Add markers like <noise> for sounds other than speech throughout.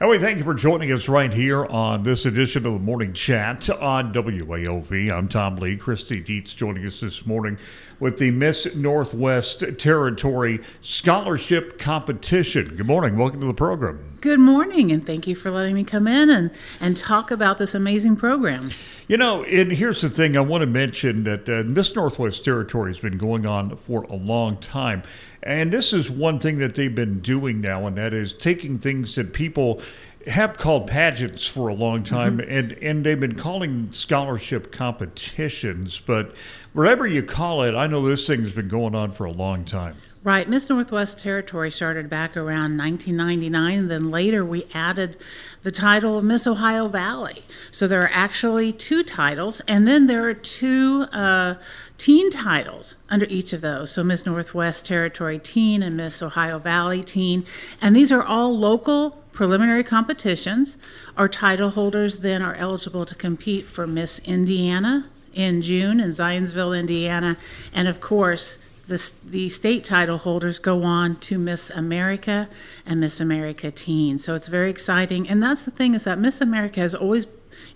And we thank you for joining us right here on this edition of the Morning Chat on WAOV. I'm Tom Lee. Kristi Deetz joining us this morning with the Miss Northwest Territory Scholarship Competition. Good morning. Welcome to the program. Good morning, and thank you for letting me come in and, and talk about this amazing program. You know, and here's the thing I want to mention that uh, Miss Northwest Territory has been going on for a long time. And this is one thing that they've been doing now, and that is taking things that people have called pageants for a long time, mm-hmm. and, and they've been calling scholarship competitions. But whatever you call it, I know this thing's been going on for a long time. Right. Miss Northwest Territory started back around 1999. And then later we added the title of Miss Ohio Valley. So there are actually two titles. And then there are two uh, teen titles under each of those. So Miss Northwest Territory Teen and Miss Ohio Valley Teen. And these are all local preliminary competitions. Our title holders then are eligible to compete for Miss Indiana in June in Zionsville, Indiana. And of course, the, the state title holders go on to Miss America and Miss America Teen. So it's very exciting. And that's the thing is that Miss America has always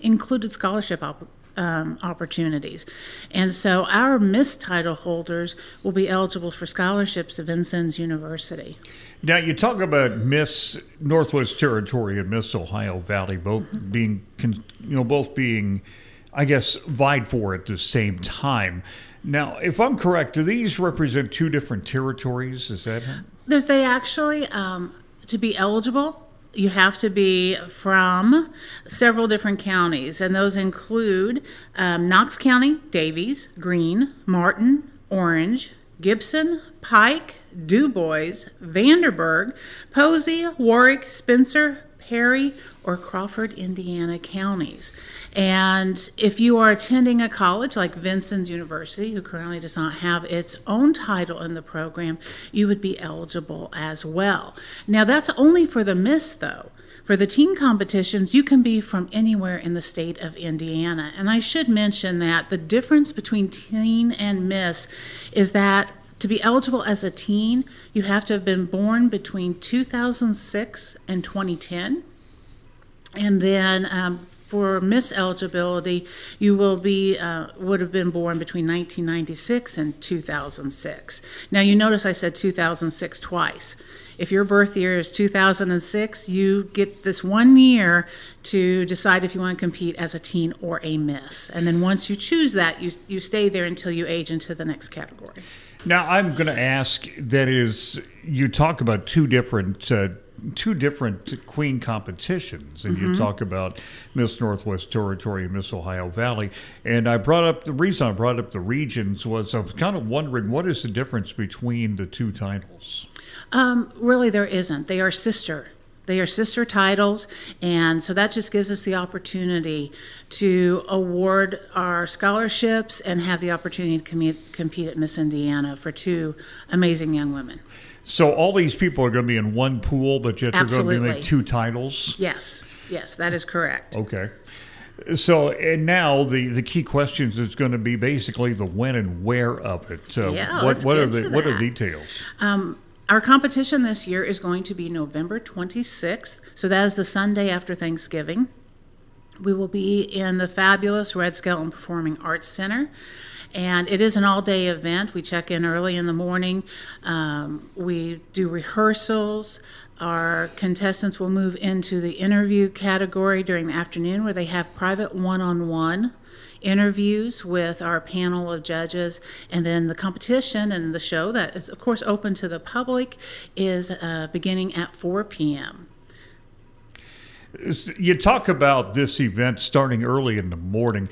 included scholarship op- um, opportunities. And so our Miss title holders will be eligible for scholarships at Vincennes University. Now, you talk about Miss Northwest Territory and Miss Ohio Valley both mm-hmm. being, you know, both being, I guess, vied for at the same time. Now, if I'm correct, do these represent two different territories? Is that? There's, they actually, um, to be eligible, you have to be from several different counties, and those include um, Knox County, Daviess, Greene, Martin, Orange, Gibson, Pike, Dubois, Vanderburgh, Posey, Warwick, Spencer, Perry, or Crawford, Indiana counties. And if you are attending a college like Vincennes University, who currently does not have its own title in the program, you would be eligible as well. Now, that's only for the Miss, though. For the teen competitions, you can be from anywhere in the state of Indiana. And I should mention that the difference between teen and Miss is that to be eligible as a teen, you have to have been born between 2006 and 2010. And then um, for Miss eligibility, you will be uh, would have been born between 1996 and 2006. Now you notice I said 2006 twice. If your birth year is 2006, you get this one year to decide if you want to compete as a teen or a miss. And then once you choose that, you you stay there until you age into the next category. Now I'm going to ask. That is, you talk about two different. Uh, two different queen competitions, and mm-hmm. you talk about Miss Northwest Territory and Miss Ohio Valley. And I brought up the reason I brought up the regions was I was kind of wondering what is the difference between the two titles. Um, really, there isn't. They are sister they are sister titles, and so that just gives us the opportunity to award our scholarships and have the opportunity to compete, compete at Miss Indiana for two amazing young women. So all these people are going to be in one pool, but yet they're going to be like two titles. Yes, yes, that is correct. Okay. So and now the, the key questions is going to be basically the when and where of it. Uh, yeah, what let's what get are the to what are details? Um, our competition this year is going to be November 26th, so that is the Sunday after Thanksgiving. We will be in the fabulous Red Skelton Performing Arts Center. And it is an all day event. We check in early in the morning. Um, we do rehearsals. Our contestants will move into the interview category during the afternoon where they have private one on one interviews with our panel of judges. And then the competition and the show, that is, of course, open to the public, is uh, beginning at 4 p.m. You talk about this event starting early in the morning.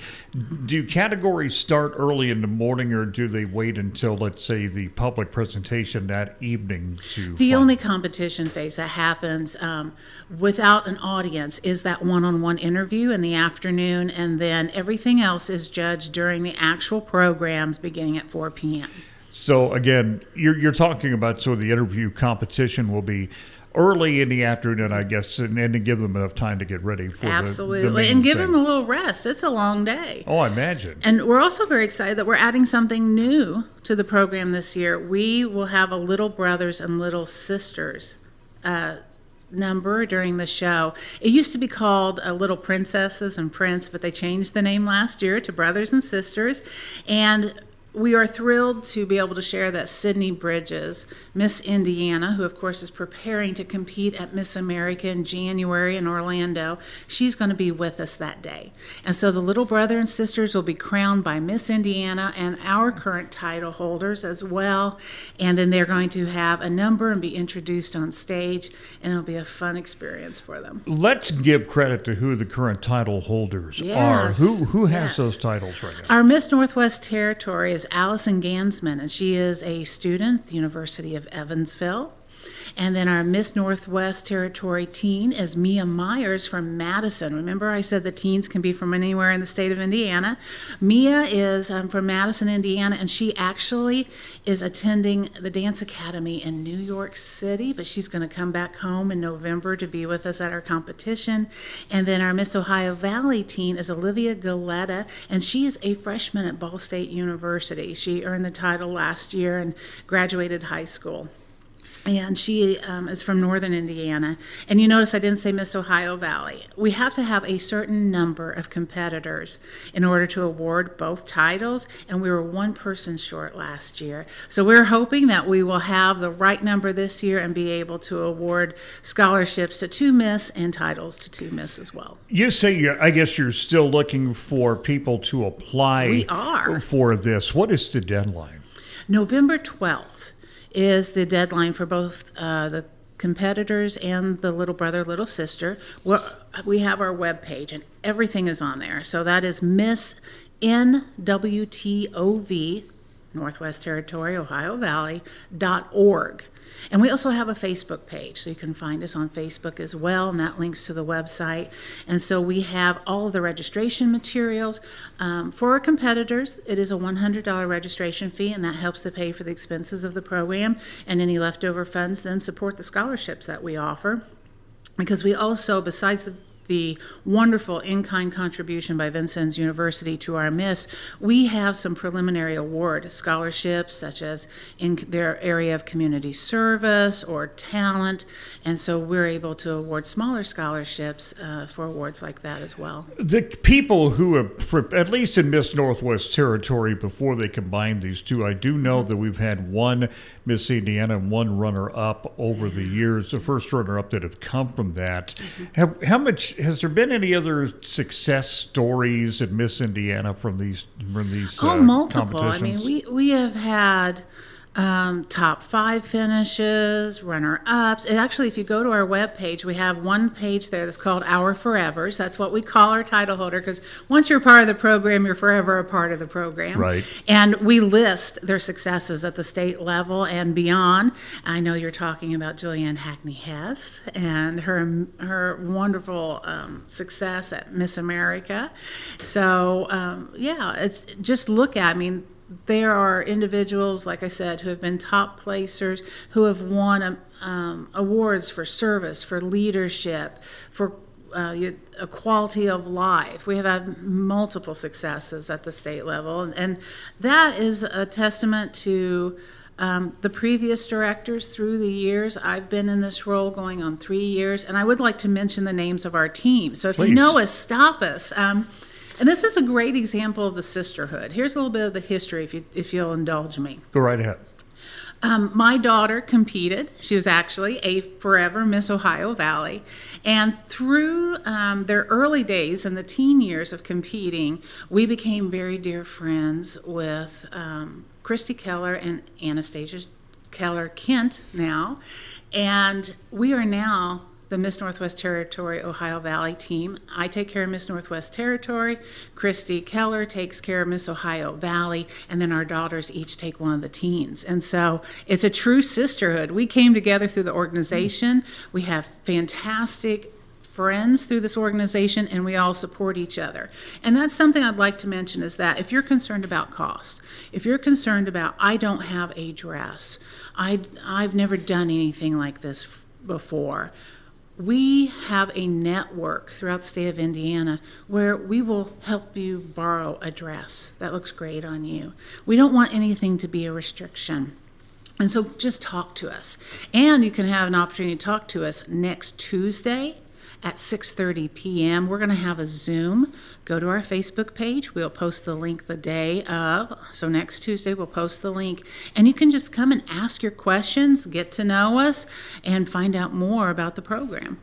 Do categories start early in the morning, or do they wait until, let's say, the public presentation that evening to? The only competition phase that happens um, without an audience is that one-on-one interview in the afternoon, and then everything else is judged during the actual programs beginning at 4 p.m. So again, you're, you're talking about so the interview competition will be early in the afternoon, I guess, and, and to give them enough time to get ready for absolutely, the, the and give thing. them a little rest. It's a long day. Oh, I imagine. And we're also very excited that we're adding something new to the program this year. We will have a little brothers and little sisters. Uh, number during the show. It used to be called uh, Little Princesses and Prince, but they changed the name last year to Brothers and Sisters. And we are thrilled to be able to share that Sydney Bridges, Miss Indiana, who of course is preparing to compete at Miss America in January in Orlando, she's going to be with us that day. And so the little brother and sisters will be crowned by Miss Indiana and our current title holders as well. And then they're going to have a number and be introduced on stage, and it'll be a fun experience for them. Let's give credit to who the current title holders Yes, are. Who who has yes. those titles right now? Our Miss Northwest Territory is Allison Gansman, and she is a student at the University of Evansville. And then our Miss Northwest Territory teen is Mia Myers from Madison. Remember, I said the teens can be from anywhere in the state of Indiana. Mia is um, from Madison, Indiana, and she actually is attending the Dance Academy in New York City, but she's going to come back home in November to be with us at our competition. And then our Miss Ohio Valley teen is Olivia Galetta, and she is a freshman at Ball State University. She earned the title last year and graduated high school and she um, is from northern Indiana. And you notice I didn't say Miss Ohio Valley. We have to have a certain number of competitors in order to award both titles, and we were one person short last year. So we're hoping that we will have the right number this year and be able to award scholarships to two Miss and titles to two Miss as well. You say you I guess you're still looking for people to apply We are. for this. What is the deadline? November 12th is the deadline for both uh, the competitors and the little brother, little sister. We're, we have our web page and everything is on there. So that is Miss NWTOV, Northwest Territory, Ohio Valley, dot org. And we also have a Facebook page, so you can find us on Facebook as well, and that links to the website. And so we have all of the registration materials. Um, for our competitors, it is a $100 registration fee, and that helps to pay for the expenses of the program. And any leftover funds then support the scholarships that we offer because we also, besides the, the wonderful in-kind contribution by Vincennes University to our Miss, we have some preliminary award scholarships, such as in their area of community service or talent, and so we're able to award smaller scholarships uh, for awards like that as well. The people who have, at least in Miss Northwest Territory, before they combined these two, I do know that we've had one Miss Indiana and one runner-up over the years. The first runner-up that have come from that. Have how much has there been any other success stories at Miss Indiana from these from these Oh, uh, multiple. I mean, we we have had um, top five finishes, runner ups. And actually, if you go to our webpage, we have one page there that's called Our Forevers. That's what we call our title holder because once you're part of the program, you're forever a part of the program. Right. And we list their successes at the state level and beyond. I know you're talking about Julianne Hackney Hess and her her wonderful um, success at Miss America. So um, yeah, it's just look at. I mean, there are individuals, like I said, who have been top placers, who have won um, um, awards for service, for leadership, for uh, a quality of life. We have had multiple successes at the state level, and, and that is a testament to um, the previous directors through the years. I've been in this role going on three years, and I would like to mention the names of our team. So if Please. you know us, stop us. Um, and this is a great example of the sisterhood. Here's a little bit of the history, if you if you'll indulge me. Go right ahead. Um, my daughter competed. She was actually a forever Miss Ohio Valley. And through um, their early days and the teen years of competing, we became very dear friends with um, Christy Keller and Anastasia Keller Kent now. And we are now the Miss Northwest Territory Ohio Valley team. I take care of Miss Northwest Territory. Christy Keller takes care of Miss Ohio Valley, and then our daughters each take one of the teens. And so it's a true sisterhood. We came together through the organization. We have fantastic friends through this organization and we all support each other. And that's something I'd like to mention is that if you're concerned about cost, if you're concerned about I don't have a dress, I I've never done anything like this before. We have a network throughout the state of Indiana where we will help you borrow a dress that looks great on you. We don't want anything to be a restriction. And so just talk to us. And you can have an opportunity to talk to us next Tuesday at 6:30 p.m. We're going to have a Zoom. Go to our Facebook page. We'll post the link the day of. So next Tuesday we'll post the link and you can just come and ask your questions, get to know us and find out more about the program.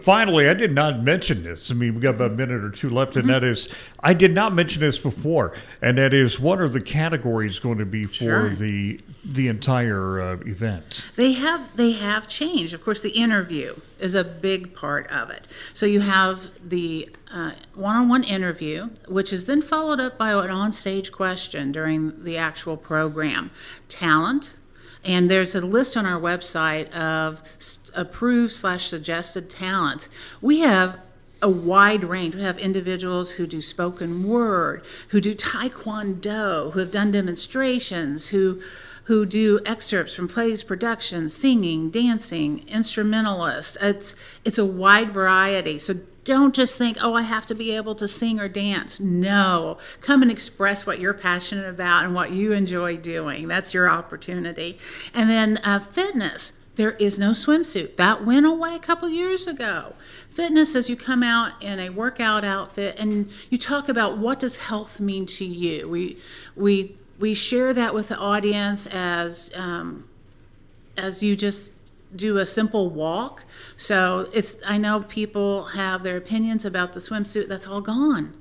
Finally, I did not mention this. I mean, we got about a minute or two left, and mm-hmm. that is, I did not mention this before, and that is, what are the categories going to be for sure. the the entire uh, event? They have they have changed. Of course, the interview is a big part of it. So you have the uh, one-on-one interview, which is then followed up by an on-stage question during the actual program. Talent and there's a list on our website of approved slash suggested talents. We have a wide range. We have individuals who do spoken word, who do taekwondo, who have done demonstrations, who who do excerpts from plays, productions, singing, dancing, instrumentalists. It's it's a wide variety. So don't just think, oh, I have to be able to sing or dance. No, come and express what you're passionate about and what you enjoy doing. That's your opportunity. And then uh, fitness. There is no swimsuit. That went away a couple years ago. Fitness is you come out in a workout outfit and you talk about what does health mean to you. We we we share that with the audience as um, as you just do a simple walk. So it's I know people have their opinions about the swimsuit. That's all gone.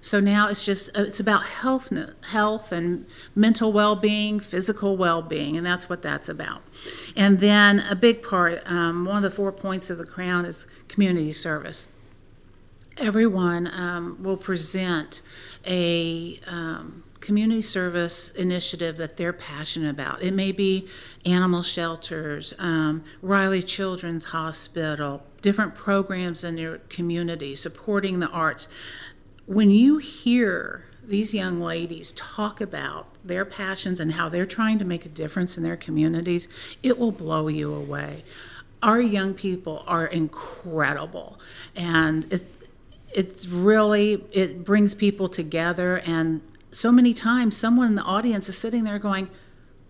So now it's just uh, it's about health, health and mental well-being, physical well-being, and that's what that's about. And then a big part, um, one of the four points of the crown is community service. Everyone um, will present a um, community service initiative that they're passionate about. It may be animal shelters, um, Riley Children's Hospital, different programs in your community, supporting the arts. When you hear these young ladies talk about their passions and how they're trying to make a difference in their communities, it will blow you away. Our young people are incredible, and it, it's really it brings people together and so many times someone in the audience is sitting there going,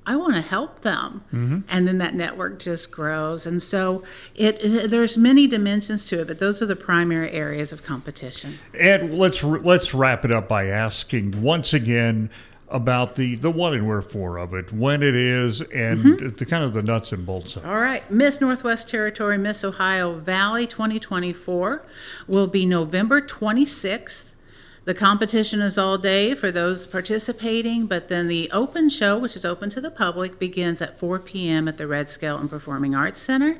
I want to help them. Mm-hmm. And then that network just grows. And so it, it, there's many dimensions to it, but those are the primary areas of competition. And let's let's wrap it up by asking once again about the the what and wherefore of it, when it is, and mm-hmm. the kind of the nuts and bolts of it. All right, Miss Northwest Territory, Miss Ohio Valley 2024 will be November 26th the competition is all day for those participating, but then the open show, which is open to the public, begins at 4 p.m. at the Red Skelton Performing Arts Center.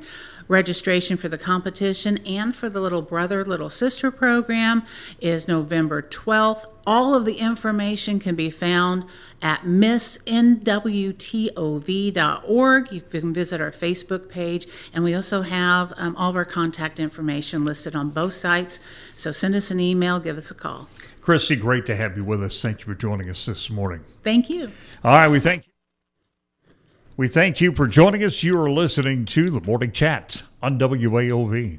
Registration for the competition and for the Little Brother, Little Sister program is November 12th. All of the information can be found at missnwtov.org. You can visit our Facebook page, and we also have um, all of our contact information listed on both sites. So send us an email, give us a call. Kristi, great to have you with us. Thank you for joining us this morning. Thank you. All right, we thank you. We thank you for joining us. You are listening to the Morning Chat on WAOV.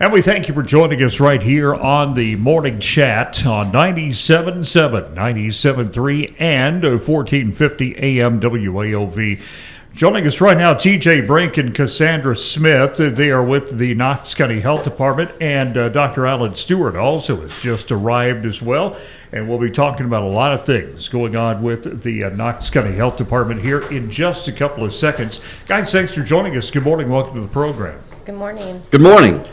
And we thank you for joining us right here on the morning chat on 97.7, 97.3, and 1450 AM WAOV. Joining us right now, TJ Brink and Cassandra Smith. They are with the Knox County Health Department, and uh, Dr. Alan Stewart also has just arrived as well. And we'll be talking about a lot of things going on with the uh, Knox County Health Department here in just a couple of seconds. Guys, thanks for joining us. Good morning. Welcome to the program. Good morning. Good morning.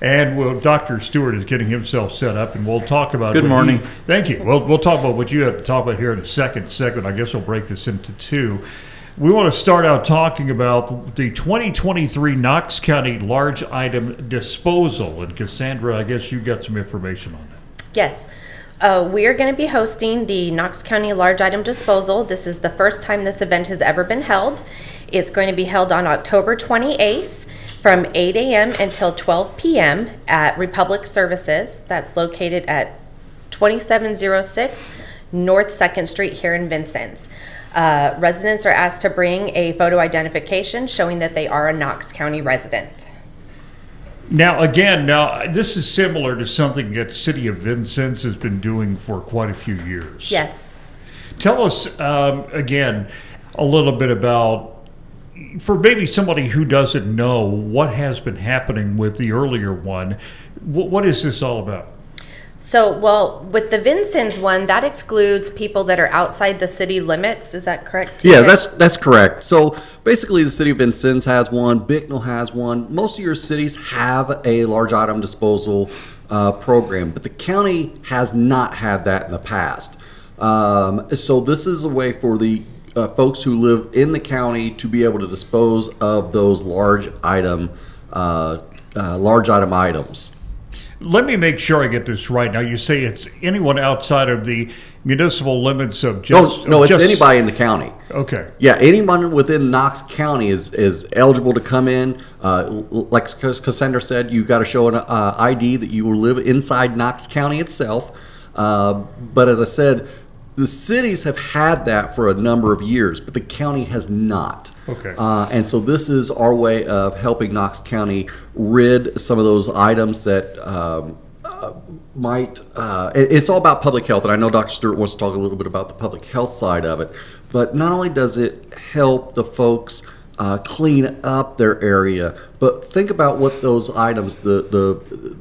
And we'll, Dr. Stewart is getting himself set up, and we'll talk about. Good morning. thank you. We'll, we'll talk about what you have to talk about here in a second segment. I guess we'll break this into two. We want to start out talking about the 2023 Knox County large item disposal. And Cassandra, I guess you got some information on that. Yes. Uh, we are going to be hosting the Knox County Large Item Disposal. This is the first time this event has ever been held. It's going to be held on October 28th from 8 a.m. until 12 p.m. at Republic Services. That's located at 2706 North 2nd Street here in Vincennes. Uh, residents are asked to bring a photo identification showing that they are a Knox County resident. Now, again, now this is similar to something that City of Vincennes has been doing for quite a few years. Yes. Tell us um, again a little bit about, for maybe somebody who doesn't know what has been happening with the earlier one. Wh- what is this all about? So, well, with the Vincennes one, that excludes people that are outside the city limits. Is that correct? Yeah, that's that's correct. So basically, the city of Vincennes has one, Bicknell has one. Most of your cities have a large item disposal uh, program, but the county has not had that in the past. Um, so this is a way for the uh, folks who live in the county to be able to dispose of those large item, uh, uh, large item items. Let me make sure I get this right. Now, you say it's anyone outside of the municipal limits of just. no, of it's just- anybody in the county. Okay. Yeah, anyone within Knox County is, is eligible to come in. Uh, like Cassandra said, you got to show an uh, ID that you live inside Knox County itself. Uh, but as I said, the cities have had that for a number of years, but the county has not. Okay. Uh, and so this is our way of helping Knox County rid some of those items that um, uh, might. Uh, it- it's all about public health, and I know Dr. Stewart wants to talk a little bit about the public health side of it. But not only does it help the folks uh, clean up their area, but think about what those items, the the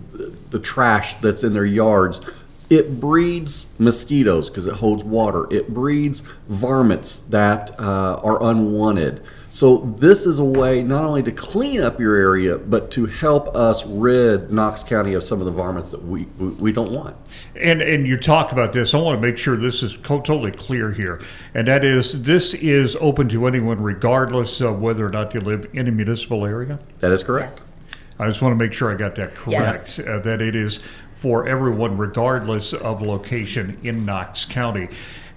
the trash that's in their yards. It breeds mosquitoes because it holds water. It breeds varmints that uh, are unwanted. So this is a way not only to clean up your area, but to help us rid Knox County of some of the varmints that we, we, we don't want. And and you talked about this. I want to make sure this is co- totally clear here, and that is this is open to anyone, regardless of whether or not they live in a municipal area. That is correct. Yes. I just want to make sure I got that correct. Yes. Uh, that it is for everyone, regardless of location in Knox County.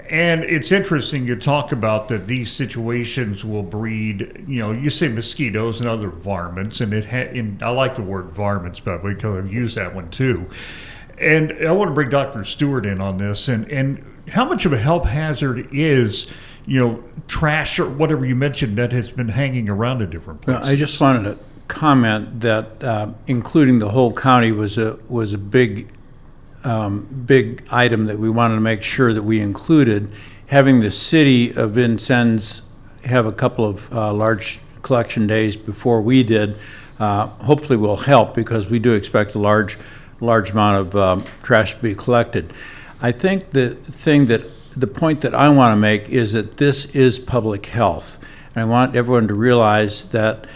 And it's interesting you talk about that these situations will breed, you know, you say mosquitoes and other varmints, and it ha- and I like the word varmints, but we could have used that one too. And I want to bring Dr. Stewart in on this, and and how much of a health hazard is, you know, trash or whatever you mentioned that has been hanging around in different Well, places. I just wanted to comment that uh, including the whole county was a, was a big, um, big item that we wanted to make sure that we included. Having the city of Vincennes have a couple of uh, large collection days before we did, uh, hopefully will help because we do expect a large, large amount of um, trash to be collected. I think the thing that, the point that I want to make is that this is public health. And I want everyone to realize that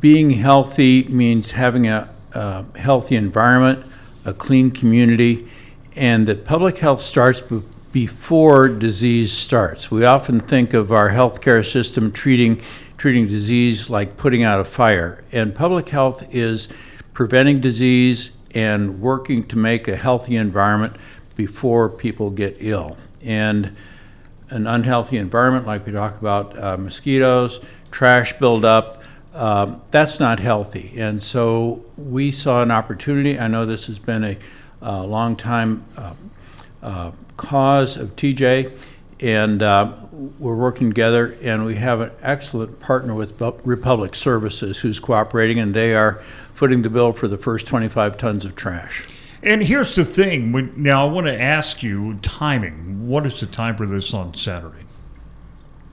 being healthy means having a, a healthy environment, a clean community, and that public health starts be- before disease starts. We often think of our healthcare system treating treating disease like putting out a fire, and public health is preventing disease and working to make a healthy environment before people get ill. And an unhealthy environment, like we talk about uh, mosquitoes, trash buildup, um, that's not healthy. And so we saw an opportunity. I know this has been a uh, long time uh, uh, cause of TJ, and uh, we're working together, and we have an excellent partner with Republic Services who's cooperating, and they are footing the bill for the first 25 tons of trash. And here's the thing. Now, I want to ask you timing. What is the time for this on Saturday?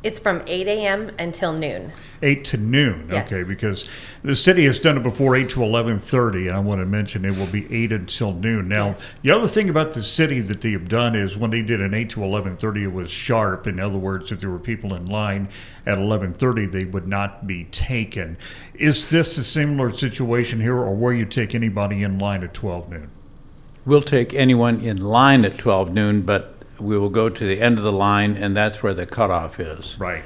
It's from 8 a.m. until noon. Eight to noon. Yes. Okay, because the city has done it before eight to eleven thirty, and I want to mention it will be eight until noon. Now, Yes. the other thing about the city that they have done is when they did an eight to eleven thirty, it was sharp. In other words, if there were people in line at eleven thirty, they would not be taken. Is this a similar situation here, or where you take anybody in line at twelve noon? We'll take anyone in line at 12 noon, but we will go to the end of the line, and that's where the cutoff is. Right.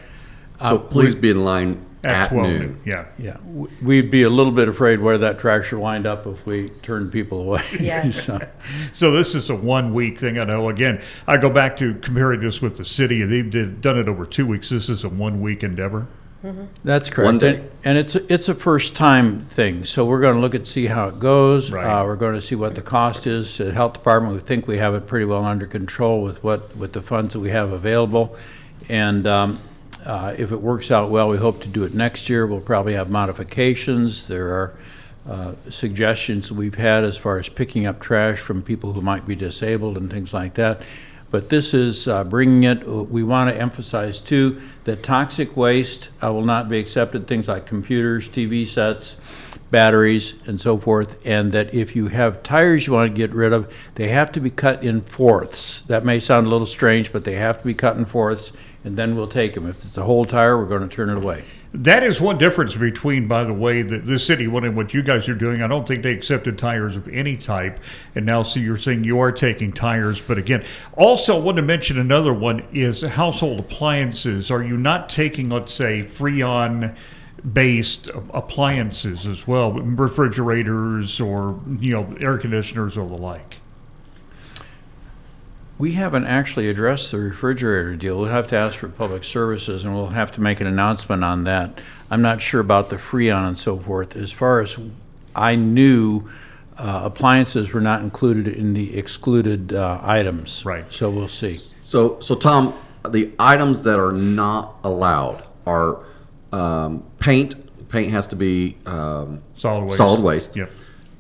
Uh, so please be in line at, 12 noon. Yeah. Yeah, w- we'd be a little bit afraid where that trash would wind up if we turned people away. <laughs> Yeah. <laughs> So, So this is a one week thing. I know. Again, I go back to comparing this with the city. They've did, done it over two weeks. This is a one week endeavor. That's correct. One day. And- And it's, it's a first-time thing, so we're going to look at, see how it goes. Right. Uh, We're going to see what the cost is. The Health Department, we think we have it pretty well under control with what, with the funds that we have available. And um, uh, if it works out well, we hope to do it next year. We'll probably have modifications. There are uh, suggestions we've had as far as picking up trash from people who might be disabled and things like that. But this is uh, bringing it, we want to emphasize too, that toxic waste uh, will not be accepted, things like computers, TV sets, batteries, and so forth, and that if you have tires you want to get rid of, they have to be cut in fourths. That may sound a little strange, but they have to be cut in fourths, and then we'll take them. If it's a whole tire, we're going to turn it away. That is one difference between, by the way, the, the city one and what you guys are doing. I don't think they accepted tires of any type, and now so you're saying you are taking tires. But again, also I want to mention another one is household appliances. Are you not taking, let's say, Freon? Based appliances as well, refrigerators or you know air conditioners or the like. We haven't actually addressed the refrigerator deal. We'll have to ask for public services, and we'll have to make an announcement on that. I'm not sure about the Freon and so forth. As far as I knew, uh, appliances were not included in the excluded uh, items. Right. So we'll see. So, so Tom, the items that are not allowed are um, paint. Paint has to be um, Solid waste. Solid waste. Yep.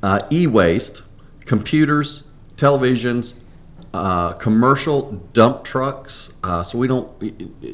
Uh, e-waste, computers, televisions, uh, commercial dump trucks. Uh, so we don't.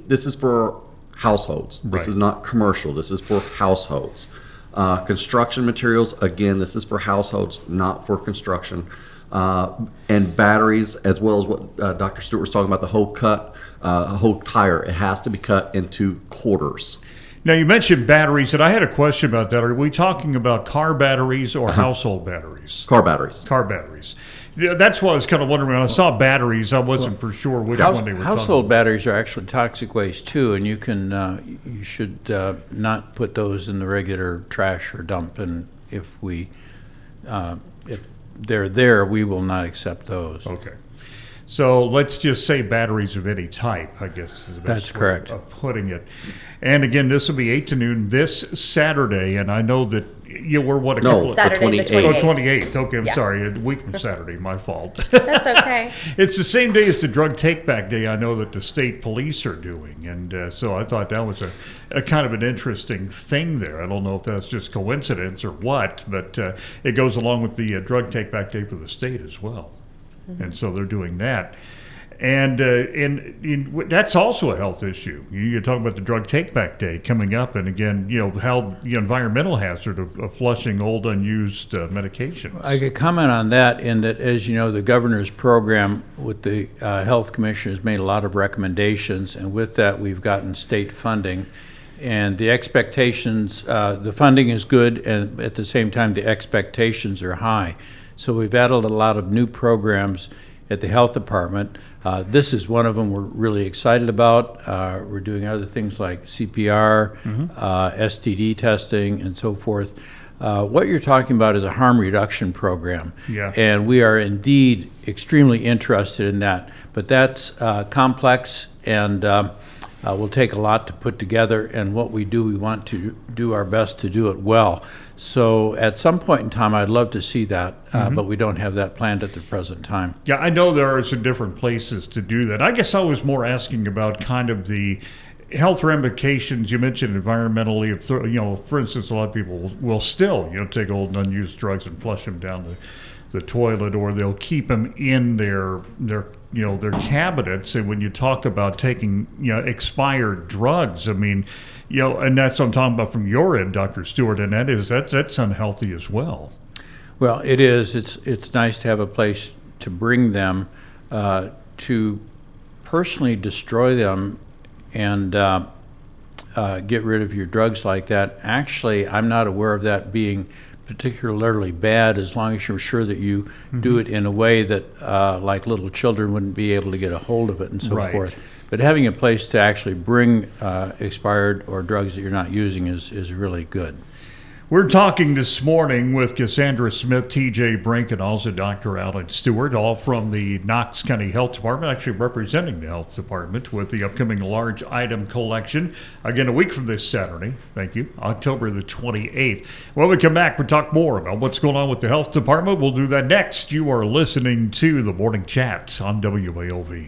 This is for households. This Right. is not commercial. This is for households. Uh, construction materials. Again, this is for households, not for construction. Uh, and batteries, as well as what uh, Dr. Stewart was talking about, the whole cut, uh, whole tire. It has to be cut into quarters. Now you mentioned batteries, and I had a question about that. Are we talking about car batteries or Uh-huh. household batteries? Car batteries. Car batteries. Yeah, that's why I was kind of wondering. When I saw batteries, I wasn't for sure which House- one they were Household talking batteries are actually toxic waste too, and you can, uh, you should uh, not put those in the regular trash or dump. And if we, uh, if they're there, we will not accept those. Okay. So let's just say batteries of any type, I guess is the best That's way correct. of putting it. And again, this will be 8 to noon this Saturday, and I know that you were what a No, couple the of. Saturday the 28th. Oh, 28th. 28th. Okay, I'm Yeah. sorry. A week from Saturday, my fault. That's okay. <laughs> It's the same day as the drug take back day. I know that the state police are doing, and uh, so I thought that was a, a kind of an interesting thing there. I don't know if that's just coincidence or what, but uh, it goes along with the uh, drug take back day for the state as well, and so they're doing that. And uh, and that's also a health issue. You- You're talking about the drug take back day coming up, and again, you know how the environmental hazard of, of flushing old unused uh, medications. I could comment on that in that, as you know, the governor's program with the uh, Health Commission has made a lot of recommendations, and with that, we've gotten state funding. And the expectations, uh, the funding is good, and at the same time, the expectations are high. So we've added a lot of new programs at the Health Department. Uh, This is one of them we're really excited about. Uh, We're doing other things like CPR, uh, STD testing, and so forth. Uh, What you're talking about is a harm reduction program. Yeah. And we are indeed extremely interested in that. But that's uh, complex and um, uh, will take a lot to put together. And what we do, we want to do our best to do it well. So at some point in time, I'd love to see that, uh, but we don't have that planned at the present time. Yeah, I know there are some different places to do that. I guess I was more asking about kind of the health ramifications. You mentioned environmentally, you know, for instance, a lot of people will, will still you know take old and unused drugs and flush them down the, the toilet, or they'll keep them in their their you know their cabinets. And when you talk about taking you know expired drugs, I mean. You know, and that's what I'm talking about from your end, Dr. Stewart, and that is that's that's unhealthy as well. Well, it is. It's, it's nice to have a place to bring them, uh, to personally destroy them and uh, uh, get rid of your drugs like that. Actually, I'm not aware of that being particularly bad as long as you're sure that you do it in a way that, uh, like little children wouldn't be able to get a hold of it and so Right. forth. But having a place to actually bring uh, expired or drugs that you're not using is, is really good. We're talking this morning with Cassandra Smith, TJ Brink, and also Dr. Alan Stewart, all from the Knox County Health Department, actually representing the Health Department with the upcoming large item collection. Again, a week from this Saturday, thank you, October the 28th. When we come back, we'll talk more about what's going on with the Health Department. We'll do that next. You are listening to the Morning Chat on WAOV.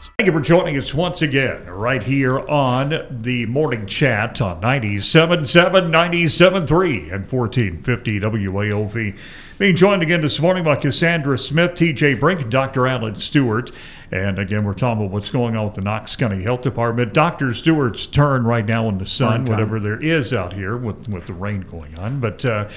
podcasts. Thank you for joining us once again, right here on the morning chat on 97.7, 97.3, and 1450 WAOV. Being joined again this morning by Cassandra Smith, TJ Brink, Dr. Alan Stewart. And again, we're talking about what's going on with the Knox County Health Department. Dr. Stewart's turn right now in the sun, whatever there is out here with, with the rain going on. But uh,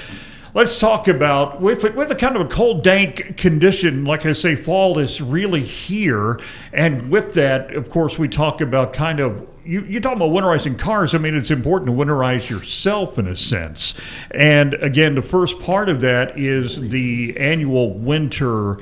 let's talk about with with a kind of a cold, dank condition. Like I say, fall is really here, and with that, of course, we talk about kind of. You, you talk about winterizing cars. I mean, it's important to winterize yourself in a sense. And again, the first part of that is the annual winter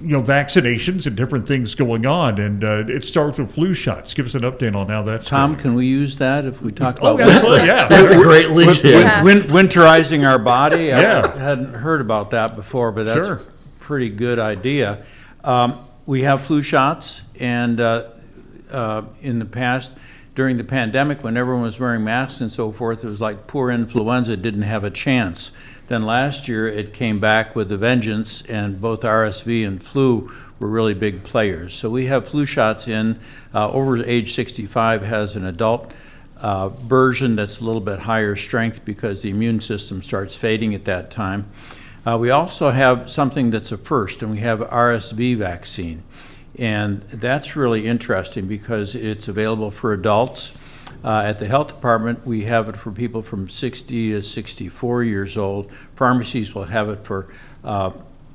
you know vaccinations and different things going on and uh, it starts with flu shots give us an update on how that's Tom, going. can we use that if we talk oh about absolutely yeah That's a great lead. Yeah. Win- winterizing our body. Yeah. I hadn't heard about that before, but that's Sure. a pretty good idea. Um, we have flu shots, and uh, uh, in the past, during the pandemic, when everyone was wearing masks and so forth, it was like poor influenza didn't have a chance. Then last year, it came back with a vengeance, and both RSV and flu were really big players. So we have flu shots in. Uh, over age 65 has an adult uh, version that's a little bit higher strength because the immune system starts fading at that time. Uh, we also have something that's a first, and we have RSV vaccine. And that's really interesting because it's available for adults. Uh, at the health department, we have it for people from 60 to 64 years old. Pharmacies will have it for uh,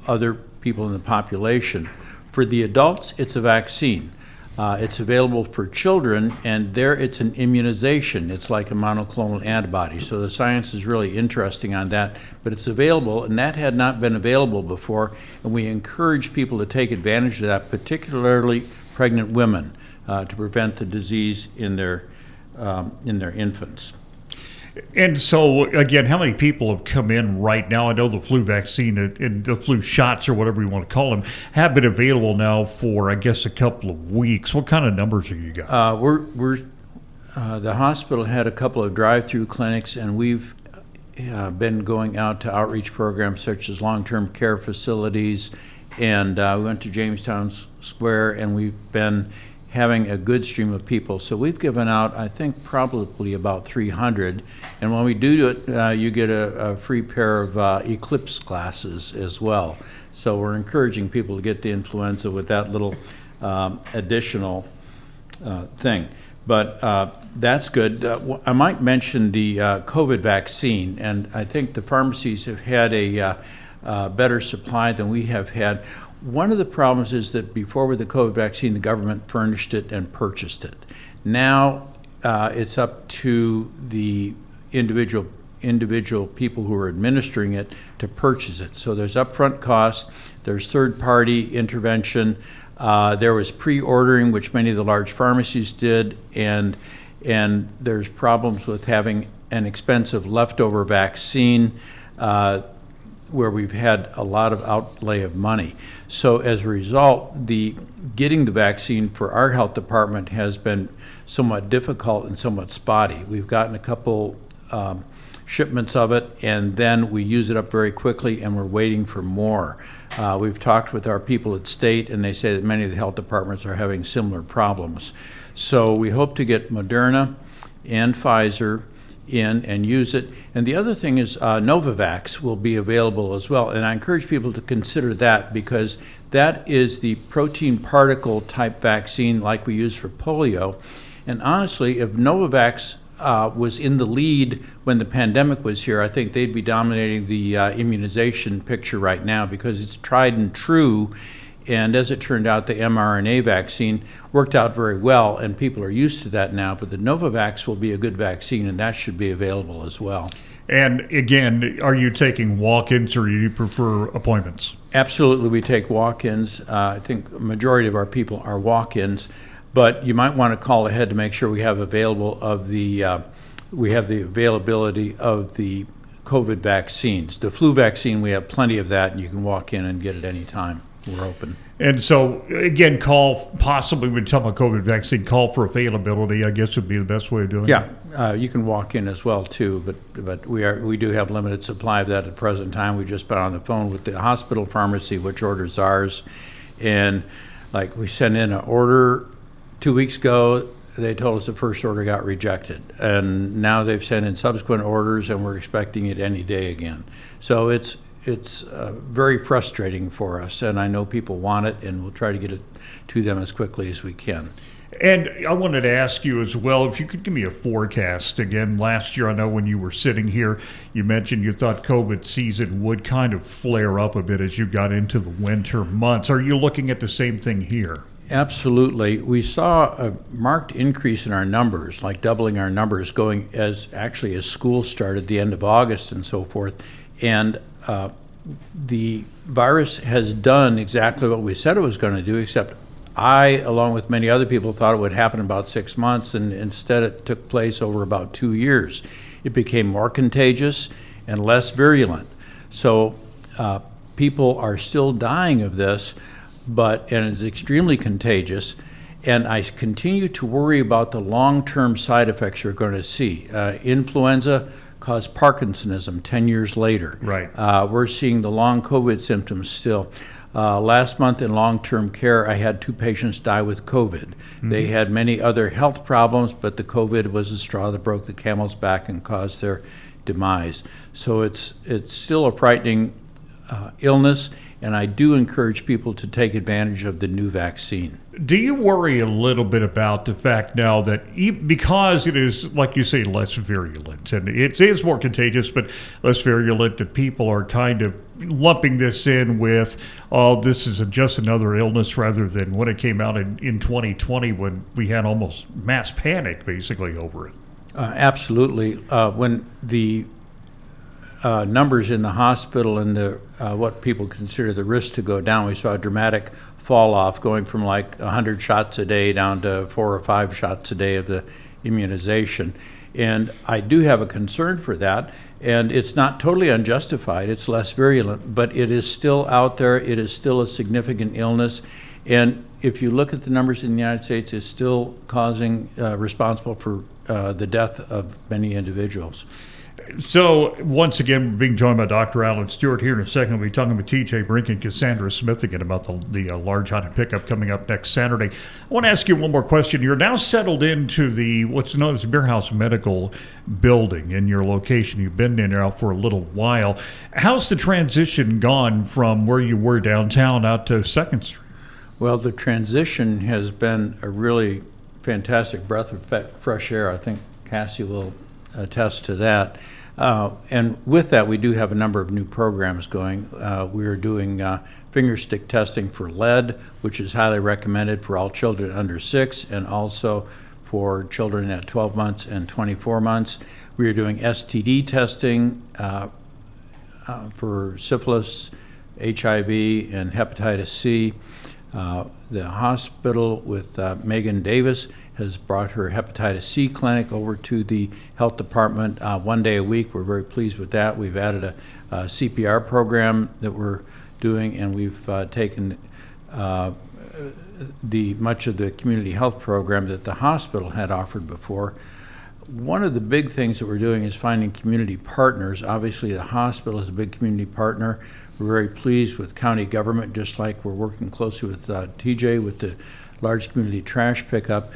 other people in the population. For the adults, it's a vaccine. Uh, it's available for children, and there it's an immunization. It's like a monoclonal antibody. So the science is really interesting on that, but it's available, and that had not been available before. And we encourage people to take advantage of that, particularly pregnant women, uh, to prevent the disease in their um, in their infants. And so, again, how many people have come in right now? I know the flu vaccine and- the flu shots, or whatever you want to call them, have been available now for, I guess, a couple of weeks. What kind of numbers have you got? Uh, we're, we're, uh, the hospital had a couple of drive-through clinics, and we've uh, been going out to outreach programs such as long-term care facilities, and uh, we went to Jamestown Square, and we've been having a good stream of people. So we've given out, I think, probably about 300. And when we do it, uh, you get a, a free pair of uh, Eclipse glasses as well. So we're encouraging people to get the influenza with that little um, additional uh, thing. But uh, that's good. Uh, I might mention the uh, COVID vaccine, and I think the pharmacies have had a better supply than we have had. One of the problems is that before with the COVID vaccine, the government furnished it and purchased it. Now uh, it's up to the individual individual people who are administering it to purchase it. So there's upfront costs, there's third-party intervention, uh, there was pre-ordering, which many of the large pharmacies did, and and there's problems with having an expensive leftover vaccine. Uh, where we've had a lot of outlay of money. So as a result, the getting the vaccine for our health department has been somewhat difficult and somewhat spotty. We've gotten a couple um, shipments of it, and then we use it up very quickly, and we're waiting for more. Uh, we've talked with our people at state, and they say that many of the health departments are having similar problems. So we hope to get Moderna and Pfizer in and use it. And the other thing is uh, Novavax will be available as well. And I encourage people to consider that because that is the protein particle type vaccine like we use for polio. And honestly, if Novavax uh, was in the lead when the pandemic was here, I think they'd be dominating the uh, immunization picture right now because it's tried and true. And as it turned out, the mRNA vaccine worked out very well, and people are used to that now. But the Novavax will be a good vaccine, and that should be available as well. And again, are you taking walk-ins or do you prefer appointments? Absolutely, we take walk-ins. Uh, I think a majority of our people are walk-ins, but you might want to call ahead to make sure we have available of the uh, we have the availability of the COVID vaccines. The flu vaccine, we have plenty of that, and you can walk in and get it any time. We're open. And so, again, call possibly when talking about COVID vaccine, call for availability. I guess would be the best way of doing Yeah, it. uh, you can walk in as well too, but but we are we do have limited supply of that at the present time. We just been on the phone with the hospital pharmacy, which orders ours, and like we sent in an order two weeks ago. They told us the first order got rejected, and now they've sent in subsequent orders, and we're expecting it any day again. So it's it's uh, very frustrating for us, and I know people want it, and we'll try to get it to them as quickly as we can. And I wanted to ask you as well if you could give me a forecast. Again, last year, I know when you were sitting here, you mentioned you thought COVID season would kind of flare up a bit as you got into the winter months. Are you looking at the same thing here? Absolutely. We saw a marked increase in our numbers, like doubling our numbers going as actually as school started the end of August and so forth. And uh, the virus has done exactly what we said it was going to do, except I, along with many other people, thought it would happen about six months, and instead it took place over about two years. It became more contagious and less virulent. So uh, people are still dying of this, but and it's extremely contagious. And I continue to worry about the long-term side effects you're going to see. Uh, influenza caused Parkinsonism 10 years later. Right. Uh, we're seeing the long COVID symptoms still. Uh, last month in long term care, I had two patients die with COVID. They had many other health problems, but the COVID was the straw that broke the camel's back and caused their demise. So it's, it's still a frightening uh, illness, and I do encourage people to take advantage of the new vaccine. Do you worry a little bit about the fact now that e- because it is, like you say, less virulent and it is more contagious, but less virulent, that people are kind of lumping this in with, oh, this is a, just another illness rather than when it came out in, in 2020 when we had almost mass panic basically over it? Uh, absolutely. Uh, when the uh, numbers in the hospital and the uh, what people consider the risk to go down, we saw a dramatic fall off, going from like 100 shots a day down to four or five shots a day of the immunization. And I do have a concern for that, and it's not totally unjustified. It's less virulent, but it is still out there. It is still a significant illness, and if you look at the numbers in the United States, it's still causing uh, responsible for uh, the death of many individuals. So, once again, we're being joined by Dr. Alan Stewart here in a second. We'll be talking with TJ Brink and Cassandra Smith again about the, the uh, large Honda pickup coming up next Saturday. I want to ask you one more question. You're now settled into the what's known as the Beer House Medical Building in your location. You've been in there for a little while. How's the transition gone from where you were downtown out to Second Street? Well, the transition has been a really fantastic breath of fresh air. I think Cassie will attest to that. Uh, and with that, we do have a number of new programs going. Uh, we are doing uh, finger stick testing for lead, which is highly recommended for all children under six and also for children at 12 months and 24 months. We are doing STD testing uh, uh, for syphilis, HIV, and hepatitis C. Uh, the hospital with uh, Megan Davis has brought her hepatitis C clinic over to the health department uh, one day a week. We're very pleased with that. We've added a, a CPR program that we're doing, and we've uh, taken uh, the much of the community health program that the hospital had offered before. One of the big things that we're doing is finding community partners. Obviously, the hospital is a big community partner. We're very pleased with county government, just like we're working closely with uh, TJ with the large community trash pickup,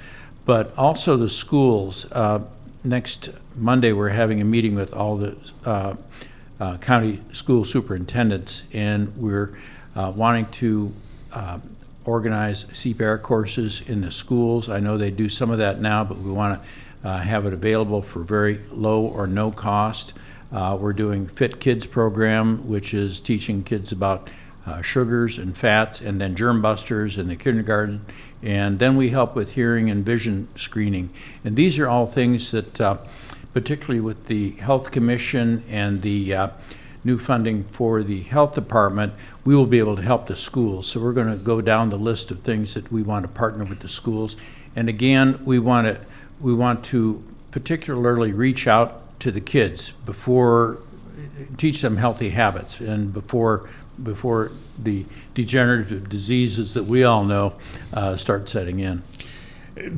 but also the schools. Uh, next Monday, we're having a meeting with all the uh, uh, county school superintendents, and we're uh, wanting to uh, organize CPR courses in the schools. I know they do some of that now, but we want to have it available for very low or no cost. Uh, We're doing Fit Kids program, which is teaching kids about uh, sugars and fats, and then germ busters in the kindergarten. And then we help with hearing and vision screening. And these are all things that, uh, particularly with the Health Commission and the uh, new funding for the Health Department, we will be able to help the schools. So we're going to go down the list of things that we want to partner with the schools. And again, we want to, we want to particularly reach out to the kids before, teach them healthy habits and before, before the degenerative diseases that we all know uh, start setting in.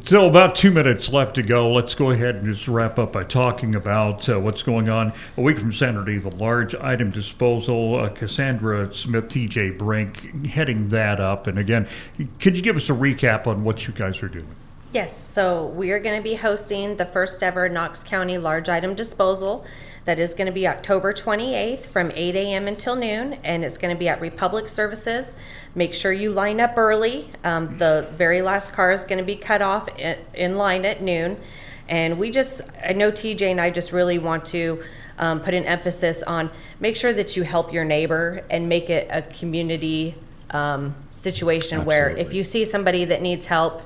So about two minutes left to go. Let's go ahead and just wrap up by talking about uh, what's going on a week from Saturday. The large item disposal. Uh, Cassandra Smith, TJ Brink, heading that up. And again, could you give us a recap on what you guys are doing? Yes, so we are going to be hosting the first ever Knox County large item disposal. That is going to be October 28th from 8 a.m. until noon, and it's going to be at Republic Services. Make sure you line up early. Um, the very last car is going to be cut off in line at noon. And we just, I know TJ and I just really want to um, put an emphasis on make sure that you help your neighbor and make it a community um, situation where if Absolutely. you see somebody that needs help,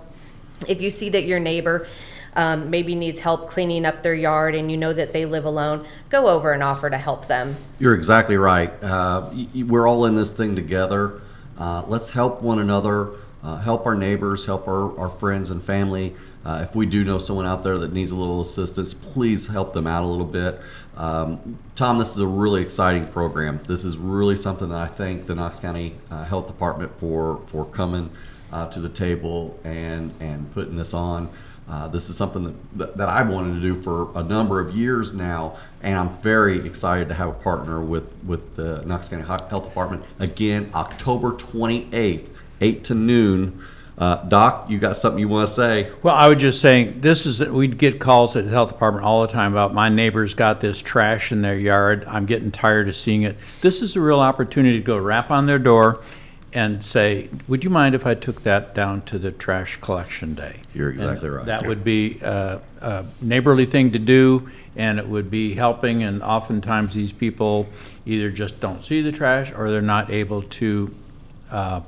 if you see that your neighbor um, maybe needs help cleaning up their yard and you know that they live alone, go over and offer to help them. You're exactly right. Uh, we're all in this thing together. Uh, let's help one another, uh, help our neighbors, help our, our friends and family. Uh, if we do know someone out there that needs a little assistance, please help them out a little bit. Um, Tom, this is a really exciting program. This is really something that I thank the Knox County uh, Health Department for for coming uh, to the table and and putting this on. Uh, this is something that, that, I've wanted to do for a number of years now, and I'm very excited to have a partner with, with the Knox County Health Department. Again, October 28th, 8 to noon. Uh, Doc, you got something you want to say? Well, I was just saying, this is, that we'd get calls at the health department all the time about my neighbor's got this trash in their yard. I'm getting tired of seeing it. This is a real opportunity to go rap on their door and say, would you mind if I took that down to the trash collection day? You're exactly And right. That would be a, a neighborly thing to do, and it would be helping, and oftentimes these people either just don't see the trash or they're not able to, uh,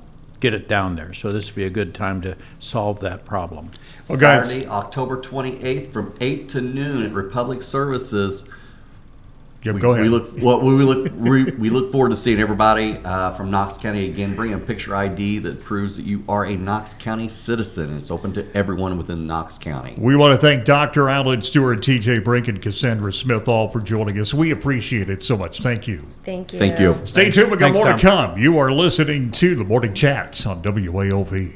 get it down there. So this would be a good time to solve that problem. Well, guys, Saturday, October 28th, from 8 to noon at Republic Services. Yeah, We, go ahead. we look well, we look we, we look forward to seeing everybody uh, from Knox County again. Bring a picture ID that proves that you are a Knox County citizen. It's open to everyone within Knox County. we want to thank Dr. Alan Stewart, TJ Brink, and Cassandra Smith all for joining us. We appreciate it so much. Thank you. Thank you. Thank you. Stay Thanks. tuned. We got Thanks, more to come. You are listening to the Morning Chats on WAOV.